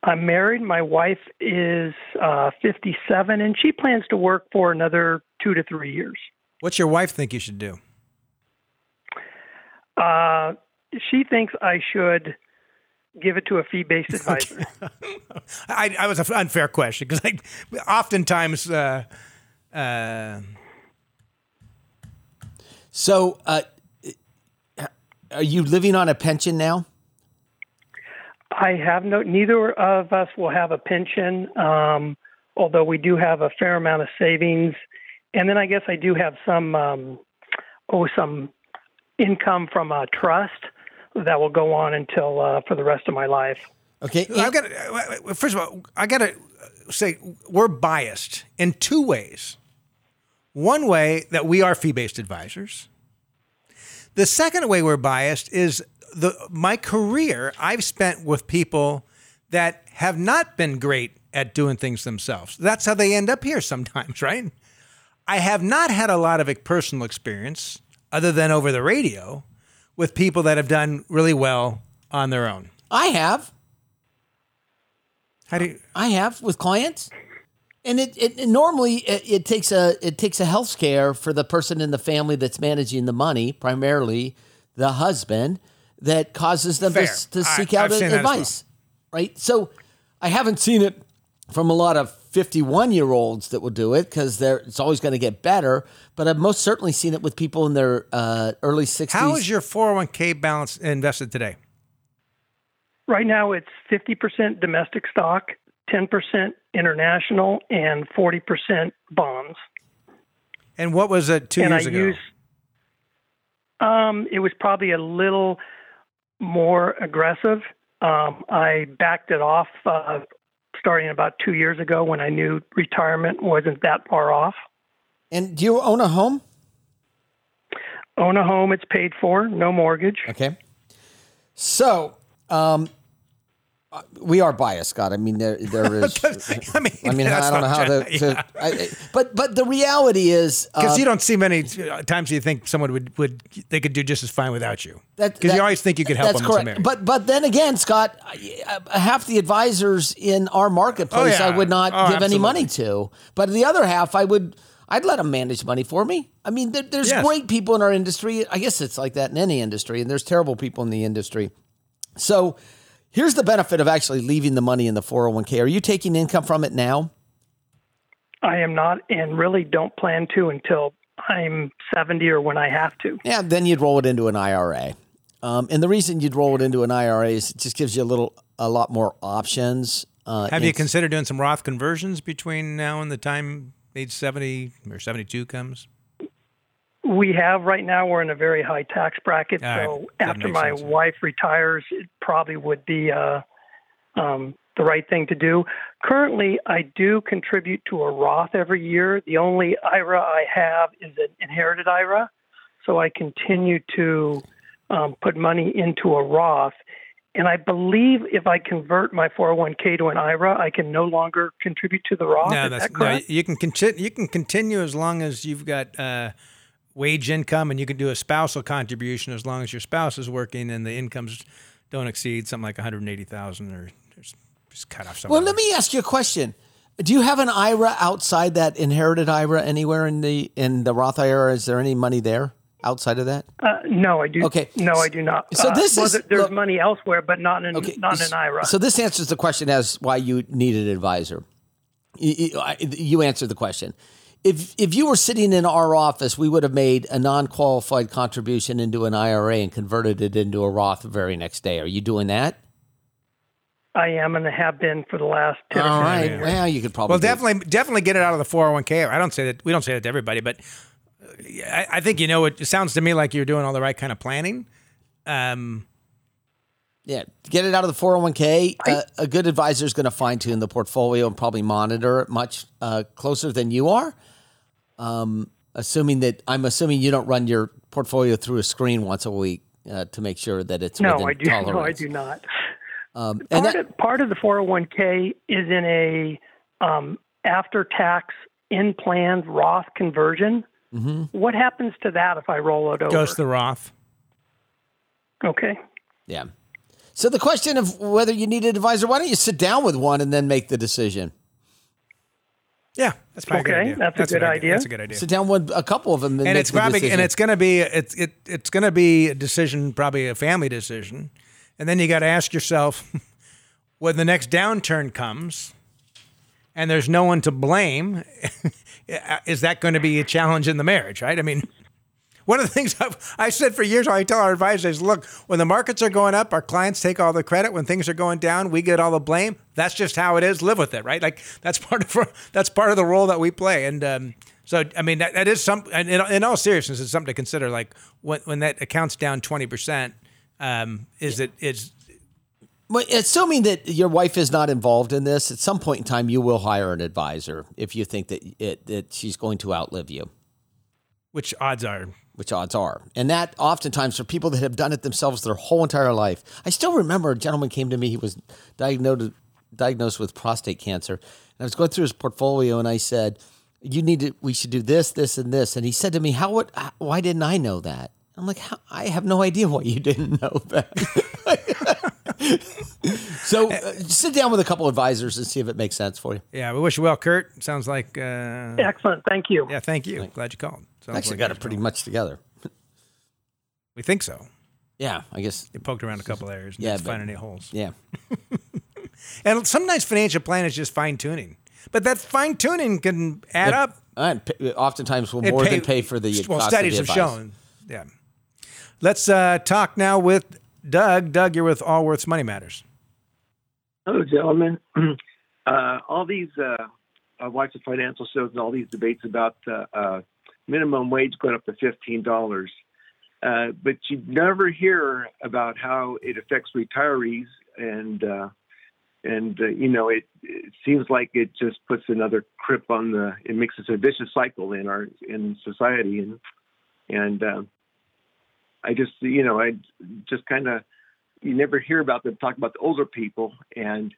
I'm married. My wife is uh, 57, and she plans to work for another two to three years. What's your wife think you should do? Uh, she thinks I should give it to a fee-based advisor. I, I was an unfair question because oftentimes uh, uh, So, uh, are you living on a pension now? I have no. Neither of us will have a pension, um, although we do have a fair amount of savings, and then I guess I do have some, um, oh, some income from a trust. that will go on until uh, for the rest of my life. Okay. I've got to, first of all, I got to say we're biased in two ways. One way that we are fee-based advisors. The second way we're biased is the my career I've spent with people that have not been great at doing things themselves. That's how they end up here sometimes, right? I have not had a lot of personal experience other than over the radio with people that have done really well on their own. I have. How do you? I have with clients. And it, it, it normally it, it, takes a it takes a health care for the person in the family that's managing the money, primarily the husband, that causes them Fair. to, to I- seek I've out seen that advice. Right? So I haven't seen it from a lot of 51 year olds that will do it because it's always going to get better. But I've most certainly seen it with people in their uh, early 60s. How is your 401k balance invested today? Right now, it's 50% domestic stock, 10% international, and 40% bonds. And what was it two and years I ago? use. Um, it was probably a little more aggressive. Um, I backed it off uh, starting about two years ago when I knew retirement wasn't that far off. And do you own a home? Own a home, it's paid for, no mortgage. Okay. So, um, uh, we are biased, Scott. I mean, there there is. I mean, I mean, I don't know how to. to I, I- but but the reality is, Because uh, you don't see many uh, times you think someone would, would they could do just as fine without you. Because you always think you could help That's them. correct. But but then again, Scott, half the advisors in our marketplace Oh, yeah. I would not Oh, give any money to. But the other half, I would. I'd let them manage money for me. I mean, there, there's Yes. great people in our industry. I guess it's like that in any industry, and there's terrible people in the industry. So, here's the benefit of actually leaving the money in the 401k. Are you taking income from it now? I am not, and really don't plan to until I'm 70 or when I have to. Yeah, then you'd roll it into an IRA. Um, and the reason you'd roll it into an IRA is it just gives you a little, a lot more options. Uh, Have you considered doing some Roth conversions between now and the time age 70 or 72 comes? We have right now, we're in a very high tax bracket. All right. so That after my sense. wife retires, it probably would be uh, um, the right thing to do. Currently, I do contribute to a Roth every year. The only IRA I have is an inherited IRA. So I continue to um, put money into a Roth. And I believe if I convert my 401k to an IRA, I can no longer contribute to the Roth. no, that's that no. You can continue. You can continue as long as you've got uh, wage income, and you can do a spousal contribution as long as your spouse is working and the incomes don't exceed something like one hundred eighty thousand or just, just cut off somewhere. Well, let me ask you a question. Do you have an IRA outside that inherited IRA anywhere in the in the Roth IRA? Is there any money there outside of that? Uh, no, I do. Okay. No, I do not. So Uh, this well, is- there's look- money elsewhere, but not in Okay, not in an IRA. So this answers the question as why you need an advisor. You, you- you answered the question. If if you were sitting in our office, we would have made a non qualified contribution into an IRA and converted it into a Roth the very next day. Are you doing that? I am and have been for the last ten. All or right. 15 years. Well, you could probably Well, do- definitely, definitely get it out of the 401k. I don't say that. We don't say that to everybody, but uh, I, I think you know. It, it sounds to me like you're doing all the right kind of planning. Um, Yeah, get it out of the 401k. Uh, a good advisor is going to fine tune the portfolio and probably monitor it much uh, closer than you are. Um, assuming that I'm assuming you don't run your portfolio through a screen once a week uh, to make sure that it's No, within I do. No, I do not. Um, and Part, that, of, part of the 401k is in a um, after-tax in-plan Roth conversion. Mm-hmm. What happens to that if I roll it over? goes to the Roth. okay. yeah. So the question of whether you need an advisor, why don't you sit down with one and then make the decision? Yeah, that's probably a Okay, good idea. that's a good idea. That's a good idea. Sit down with a couple of them and, and it's probably decision. and it's going to be it's it it's going to be a decision, probably a family decision, and then you got to ask yourself when the next downturn comes, and there's no one to blame, is that going to be a challenge in the marriage? Right? I mean. One of the things I've, I've said for years, I tell our advisors, look, when the markets are going up, our clients take all the credit. When things are going down, we get all the blame. That's just how it is. Live with it, right? Like that's part of that's part of the role that we play. And um, so, I mean, that, that is some. And in, in all seriousness, it's something to consider. Like when when that account's down twenty percent, Um, is it is Well, assuming that your wife is not involved in this, at some point in time, you will hire an advisor if you think that it, that she's going to outlive you, which odds are which odds are. And that oftentimes for people that have done it themselves their whole entire life. I still remember a gentleman came to me. He was diagnosed diagnosed with prostate cancer, and I was going through his portfolio, and I said, "You need to. We should do this, this, and this." And he said to me, "How would? Why didn't I know that?" I'm like, I have no idea why you didn't know that. so uh, sit down with a couple advisors and see if it makes sense for you. Yeah, we wish you well, Kurt. Sounds like uh, excellent. Thank you. Yeah, thank you. Glad you called. Sounds Actually, like got it pretty much together. We think so. Yeah, I guess you poked around a couple areas. And Yeah, didn't but- find any holes. Yeah. And sometimes financial plan is just fine tuning, but that fine tuning can add up. And p- oftentimes will and more than pay for the well. cost of Studies the have advice. shown. Yeah. Let's uh, talk now with Doug. Doug, you're with Allworth's Money Matters. Hello, gentlemen. Uh, all these, uh, I watch the financial shows and all these debates about uh, uh, minimum wage going up to fifteen dollars, uh, but you never hear about how it affects retirees, and uh, and uh, you know it, it seems like it just puts another crip on the. It makes it a vicious cycle in our in society, and and uh, I just you know I just kind of you never hear about them talk about the older people and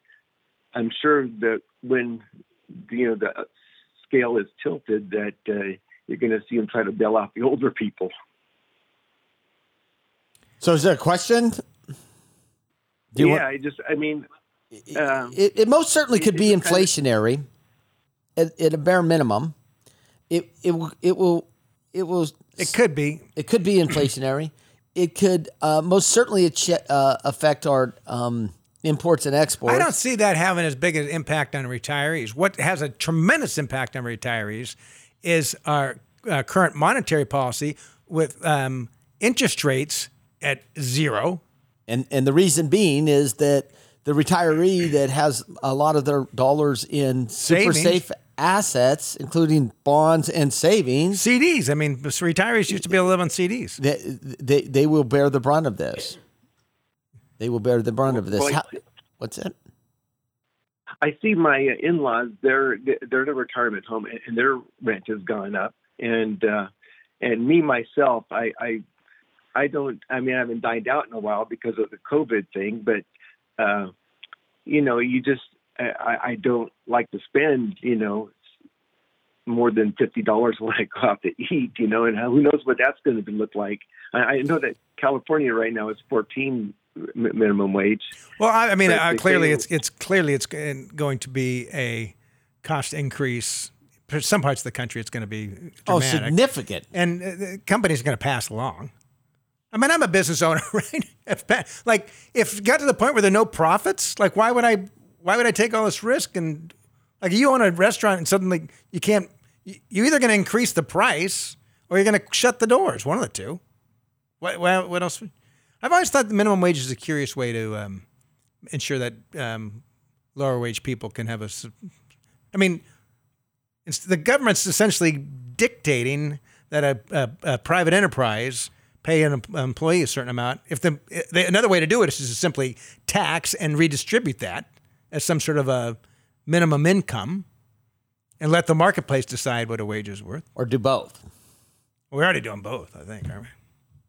i'm sure that when you know the scale is tilted that uh, you're going to see them try to bail out the older people So is there a question? Do you yeah want- i just i mean um, it, it most certainly could it- be it's kind of- inflationary at, at a bare minimum. It it it will it will It could be. it could be inflationary. It could uh, most certainly ach- uh, affect our um, imports and exports. I don't see that having as big an impact on retirees. What has a tremendous impact on retirees is our uh, current monetary policy with um, interest rates at zero. And and the reason being is that the retiree that has a lot of their dollars in super Savings. safe assets, including bonds and savings, CDs. I mean, retirees used to be able to live on CDs. they, they they will bear the brunt of this. They will bear the brunt of this. How- what's that? I see my uh, in-laws. They're they're in a retirement home, and- their rent has gone up. And uh, and me myself, I, I I don't. I mean, I haven't dined out in a while because of the COVID thing. But uh, you know, you just I, I don't like to spend. You know, more than fifty dollars when I go out to eat. You know, and who knows what that's going to look like. I, I know that California right now is fourteen minimum wage. Well, I, I mean, uh, clearly it's it's clearly it's going to be a cost increase. For some parts of the country, it's going to be Oh, significant. and uh, companies are going to pass along. I mean, I'm a business owner, right? If, like, if it got to the point where there are no profits, like, why would I? Why would I take all this risk? And like, you own a restaurant, and suddenly you can't. you- You're either going to increase the price or you're going to shut the doors. One of the two. What? What, what else? I've always thought the minimum wage is a curious way to um, ensure that um, lower wage people can have a. I mean, it's, the government's essentially dictating that a, a, a private enterprise pay an employee a certain amount. If the, the another way to do it is to simply tax and redistribute that as some sort of a minimum income, and let the marketplace decide what a wage is worth. Or do both. We're already doing both, I think, aren't we?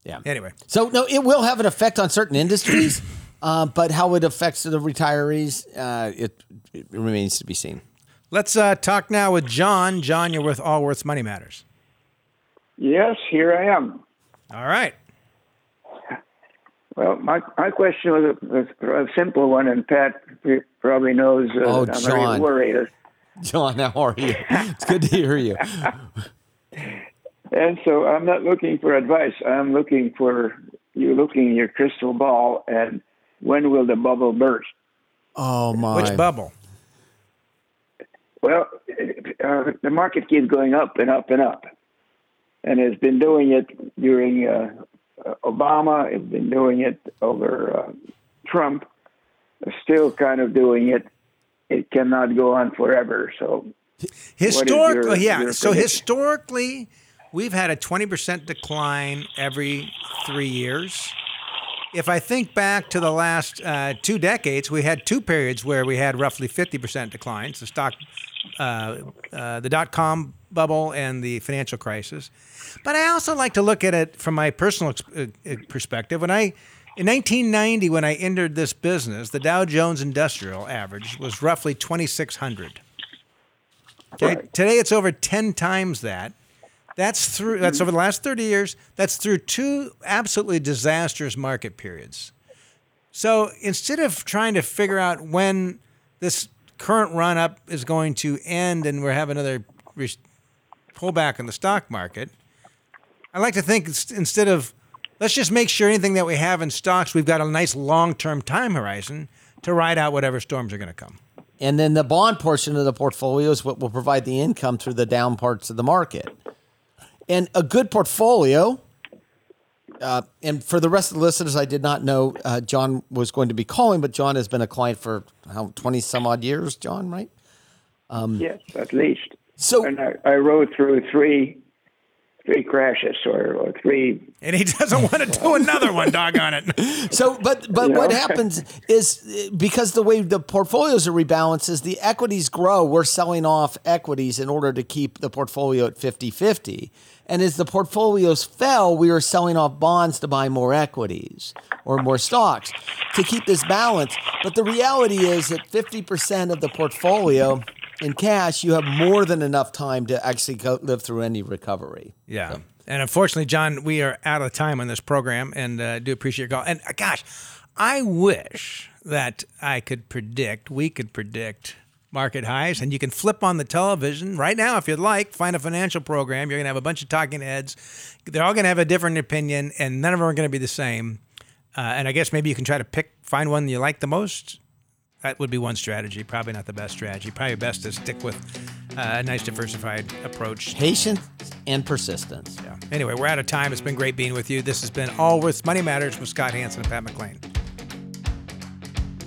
Yeah. Anyway, So no, it will have an effect on certain industries, uh, but how it affects the retirees, uh, it, it remains to be seen. let's uh, talk now with John. John, you're with Allworth's Money Matters. Yes, here I am. All right. Well, my my question was a, was a simple one, and Pat probably knows uh, Oh, I'm a John. real worrier. John, how are you? It's good to hear you. And so I'm not looking for advice. I'm looking for you looking in your crystal ball and when will the bubble burst? Oh my! Which bubble? Well, uh, the market keeps going up and up and up, and has been doing it during uh, uh, Obama. It's been doing it over uh, Trump. Still kind of doing it. It cannot go on forever. So Historically, your- yeah. your so prediction? historically, we've had a 20% decline every three years. if I think back to the last uh, two decades, we had two periods where we had roughly 50% declines the stock, uh, uh, the dot com bubble, and the financial crisis. But I also like to look at it from my personal uh, uh, perspective. When I in 1990, when I entered this business, the Dow Jones Industrial average was roughly 2,600. Okay, right. today it's over 10 times that. That's through. That's over the last 30 years. That's through two absolutely disastrous market periods. So instead of trying to figure out when this current run up is going to end and we're having another pullback in the stock market, I like to think instead of let's just make sure anything that we have in stocks, we've got a nice long term time horizon to ride out whatever storms are going to come. And then the bond portion of the portfolio is what will provide the income through the down parts of the market. And a good portfolio, uh, and for the rest of the listeners, I did not know uh, John was going to be calling, but John has been a client for how, 20 some odd years, John, right? Um, yes, at least. So and I, I rode through three three crashes or, or three. And he doesn't want to do another one, doggone it. So, but but you what know? happens is because the way the portfolios are rebalanced is the equities grow, we're selling off equities in order to keep the portfolio at 50 50. And as the portfolios fell, we were selling off bonds to buy more equities or more stocks to keep this balance. But the reality is that 50% of the portfolio in cash, you have more than enough time to actually go, live through any recovery. Yeah. So. And unfortunately, John, we are out of time on this program, and uh, do appreciate your call. And uh, gosh, I wish that I could predict, we could predict market highs, and you can flip on the television right now if you'd like. Find a financial program. You're going to have a bunch of talking heads. They're all going to have a different opinion, and none of them are going to be the same. Uh, and I guess maybe you can try to pick, find one you like the most, that would be one strategy. Probably not the best strategy. Probably best to stick with uh, a nice diversified approach. Patience and persistence. Yeah. Anyway, we're out of time. It's been great being with you. This has been Allworth Money Matters with Scott Hanson and Pat McClain.